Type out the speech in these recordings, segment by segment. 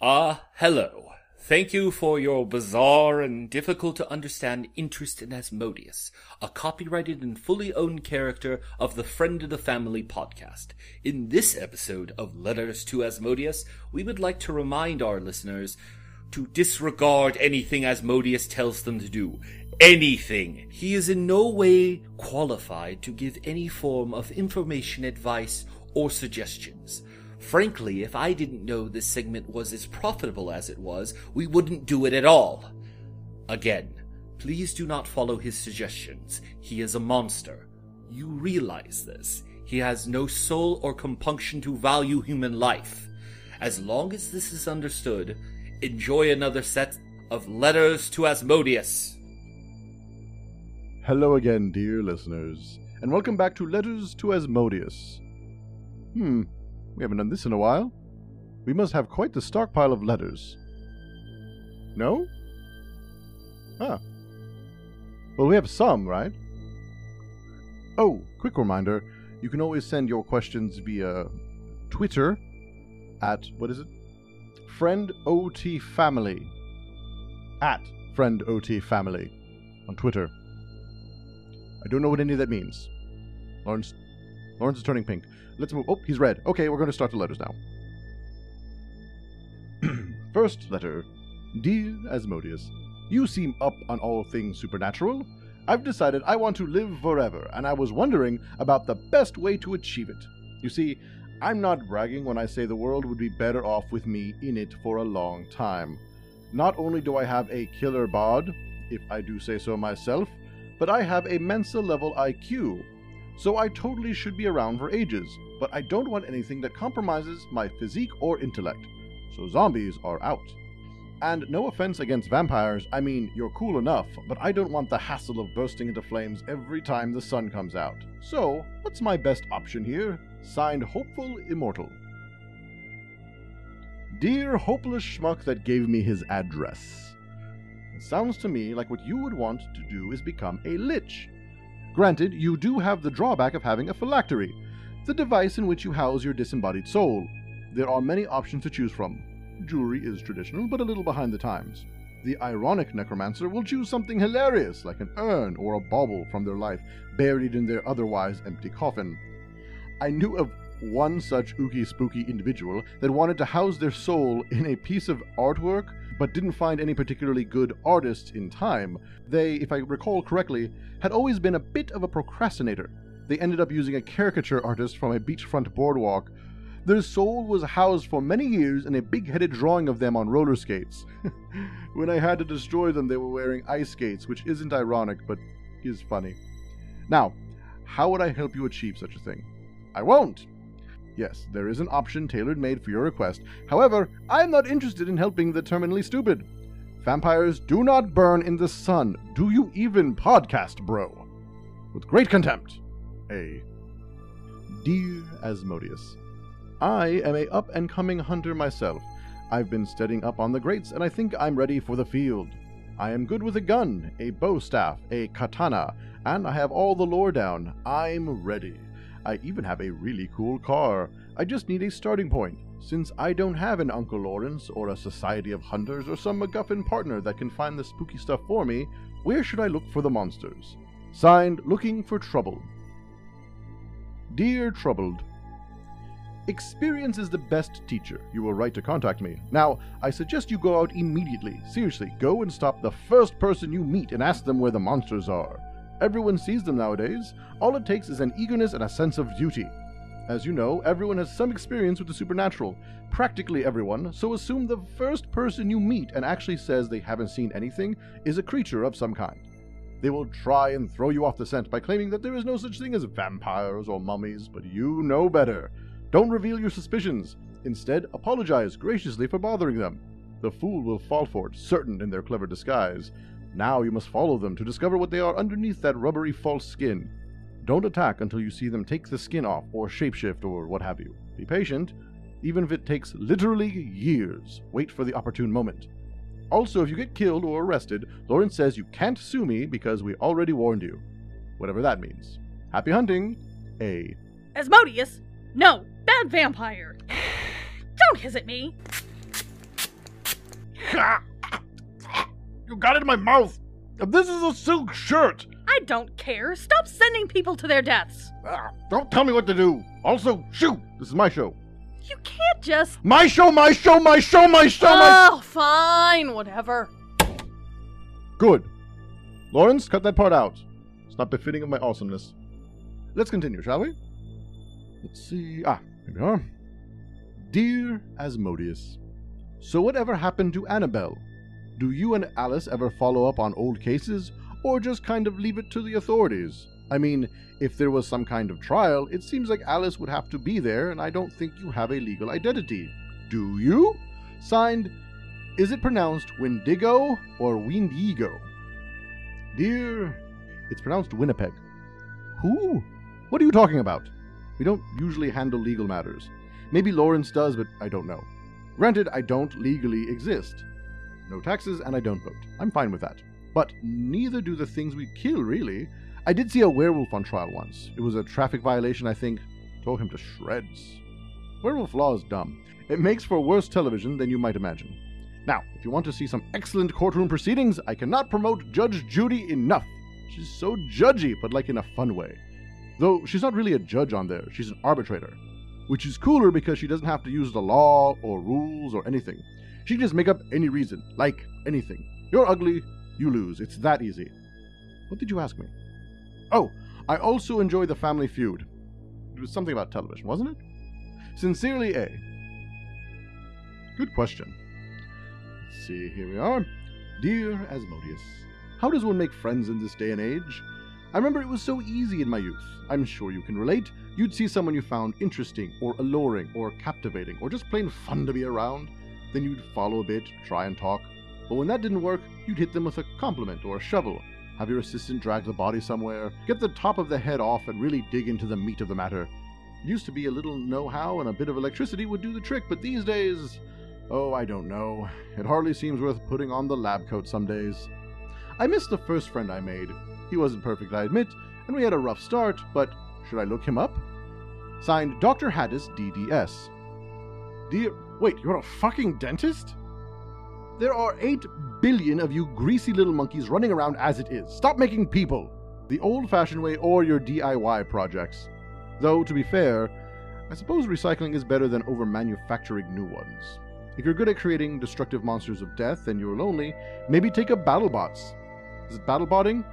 Ah, hello. Thank you for your bizarre and difficult to understand interest in Asmodeus, a copyrighted and fully owned character of the Friend of the Family podcast. In this episode of Letters to Asmodeus, we would like to remind our listeners to disregard anything Asmodeus tells them to do. Anything. He is in no way qualified to give any form of information, advice, or suggestions. Frankly, if I didn't know this segment was as profitable as it was, we wouldn't do it at all. Again, please do not follow his suggestions. He is a monster. You realize this. He has no soul or compunction to value human life. As long as this is understood, enjoy another set of letters to Asmodeus. Hello again, dear listeners, and welcome back to Letters to Asmodeus. Hmm, we haven't done this in a while. We must have quite the stockpile of letters. No? Ah. Well, we have some, right? Oh, quick reminder you can always send your questions via Twitter at, what is it? Friend OT Family. At Friend OT Family on Twitter. I don't know what any of that means. Lawrence Lawrence is turning pink. Let's move. Oh, he's red. Okay, we're going to start the letters now. First letter. Dear Asmodeus, you seem up on all things supernatural. I've decided I want to live forever, and I was wondering about the best way to achieve it. You see, I'm not bragging when I say the world would be better off with me in it for a long time. Not only do I have a killer bod, if I do say so myself, but I have a Mensa level IQ, so I totally should be around for ages, but I don't want anything that compromises my physique or intellect. So zombies are out. And no offense against vampires, I mean, you're cool enough, but I don't want the hassle of bursting into flames every time the sun comes out. So, what's my best option here? Signed Hopeful Immortal. Dear hopeless schmuck that gave me his address. It sounds to me like what you would want to do is become a lich. Granted, you do have the drawback of having a phylactery, the device in which you house your disembodied soul. There are many options to choose from. Jewelry is traditional, but a little behind the times. The ironic necromancer will choose something hilarious, like an urn or a bauble from their life, buried in their otherwise empty coffin. I knew of one such ooky spooky individual that wanted to house their soul in a piece of artwork but didn't find any particularly good artists in time. They, if I recall correctly, had always been a bit of a procrastinator. They ended up using a caricature artist from a beachfront boardwalk. Their soul was housed for many years in a big headed drawing of them on roller skates. when I had to destroy them, they were wearing ice skates, which isn't ironic, but is funny. Now, how would I help you achieve such a thing? I won't! Yes, there is an option tailored made for your request. However, I am not interested in helping the terminally stupid. Vampires do not burn in the sun. Do you even podcast, bro? With great contempt. A. Dear Asmodeus, I am a up and coming hunter myself. I've been studying up on the greats, and I think I'm ready for the field. I am good with a gun, a bow staff, a katana, and I have all the lore down. I'm ready. I even have a really cool car. I just need a starting point. Since I don't have an Uncle Lawrence or a society of hunters or some MacGuffin partner that can find the spooky stuff for me, where should I look for the monsters? Signed, Looking for Trouble. Dear Troubled, Experience is the best teacher. You were right to contact me. Now, I suggest you go out immediately. Seriously, go and stop the first person you meet and ask them where the monsters are. Everyone sees them nowadays. All it takes is an eagerness and a sense of duty. As you know, everyone has some experience with the supernatural. Practically everyone, so assume the first person you meet and actually says they haven't seen anything is a creature of some kind. They will try and throw you off the scent by claiming that there is no such thing as vampires or mummies, but you know better. Don't reveal your suspicions. Instead, apologize graciously for bothering them. The fool will fall for it, certain in their clever disguise. Now you must follow them to discover what they are underneath that rubbery false skin. Don't attack until you see them take the skin off, or shapeshift, or what have you. Be patient, even if it takes literally years. Wait for the opportune moment. Also, if you get killed or arrested, Lawrence says you can't sue me because we already warned you. Whatever that means. Happy hunting, A. Asmodeus? No, bad vampire. Don't hiss at me. You got it in my mouth! This is a silk shirt! I don't care. Stop sending people to their deaths. Ah, Don't tell me what to do! Also, shoot! This is my show. You can't just. My show, my show, my show, my show, my. Oh, fine, whatever. Good. Lawrence, cut that part out. It's not befitting of my awesomeness. Let's continue, shall we? Let's see. Ah, here we are. Dear Asmodeus, so whatever happened to Annabelle? Do you and Alice ever follow up on old cases, or just kind of leave it to the authorities? I mean, if there was some kind of trial, it seems like Alice would have to be there, and I don't think you have a legal identity. Do you? Signed, is it pronounced Wendigo or Windigo? Dear, it's pronounced Winnipeg. Who? What are you talking about? We don't usually handle legal matters. Maybe Lawrence does, but I don't know. Granted, I don't legally exist. No taxes, and I don't vote. I'm fine with that. But neither do the things we kill, really. I did see a werewolf on trial once. It was a traffic violation, I think. Tore him to shreds. Werewolf law is dumb. It makes for worse television than you might imagine. Now, if you want to see some excellent courtroom proceedings, I cannot promote Judge Judy enough. She's so judgy, but like in a fun way. Though she's not really a judge on there, she's an arbitrator. Which is cooler because she doesn't have to use the law or rules or anything. She can just make up any reason, like anything. You're ugly, you lose. It's that easy. What did you ask me? Oh, I also enjoy the Family Feud. It was something about television, wasn't it? Sincerely, A. Good question. Let's see, here we are. Dear Asmodeus, how does one make friends in this day and age? I remember it was so easy in my youth. I'm sure you can relate. You'd see someone you found interesting, or alluring, or captivating, or just plain fun to be around. Then you'd follow a bit, try and talk. But when that didn't work, you'd hit them with a compliment or a shovel. Have your assistant drag the body somewhere, get the top of the head off, and really dig into the meat of the matter. It used to be a little know how and a bit of electricity would do the trick, but these days. Oh, I don't know. It hardly seems worth putting on the lab coat some days. I miss the first friend I made. He wasn't perfect, I admit, and we had a rough start, but should I look him up? Signed Dr. Haddis, DDS. Dear. Wait, you're a fucking dentist? There are 8 billion of you greasy little monkeys running around as it is. Stop making people! The old fashioned way or your DIY projects. Though, to be fair, I suppose recycling is better than over manufacturing new ones. If you're good at creating destructive monsters of death and you're lonely, maybe take up BattleBots. Is it BattleBotting?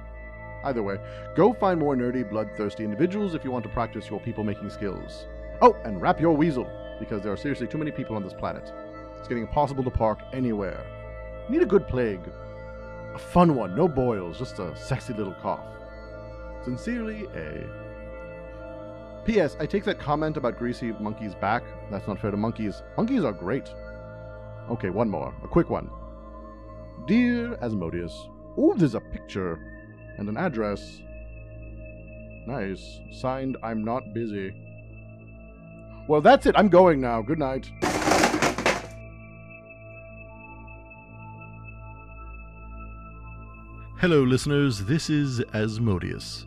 Either way, go find more nerdy, bloodthirsty individuals if you want to practice your people making skills. Oh, and wrap your weasel, because there are seriously too many people on this planet. It's getting impossible to park anywhere. Need a good plague. A fun one, no boils, just a sexy little cough. Sincerely, A. P.S. I take that comment about greasy monkeys back. That's not fair to monkeys. Monkeys are great. Okay, one more. A quick one. Dear Asmodeus. Oh, there's a picture and an address. Nice. Signed, I'm not busy. Well, that's it. I'm going now. Good night. Hello, listeners. This is Asmodeus.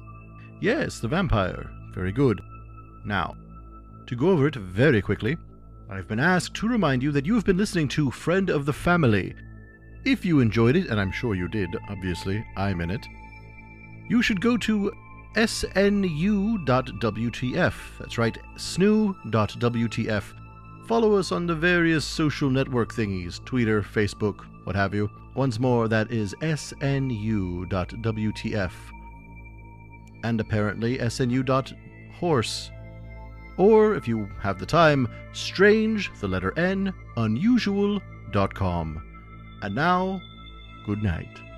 Yes, the vampire. Very good. Now, to go over it very quickly, I've been asked to remind you that you have been listening to Friend of the Family. If you enjoyed it, and I'm sure you did, obviously, I'm in it, you should go to snu.wtf. That's right, snu.wtf. Follow us on the various social network thingies Twitter, Facebook, what have you. Once more, that is snu.wtf. And apparently snu.horse. Or, if you have the time, strange, the letter N, unusual.com. And now, good night.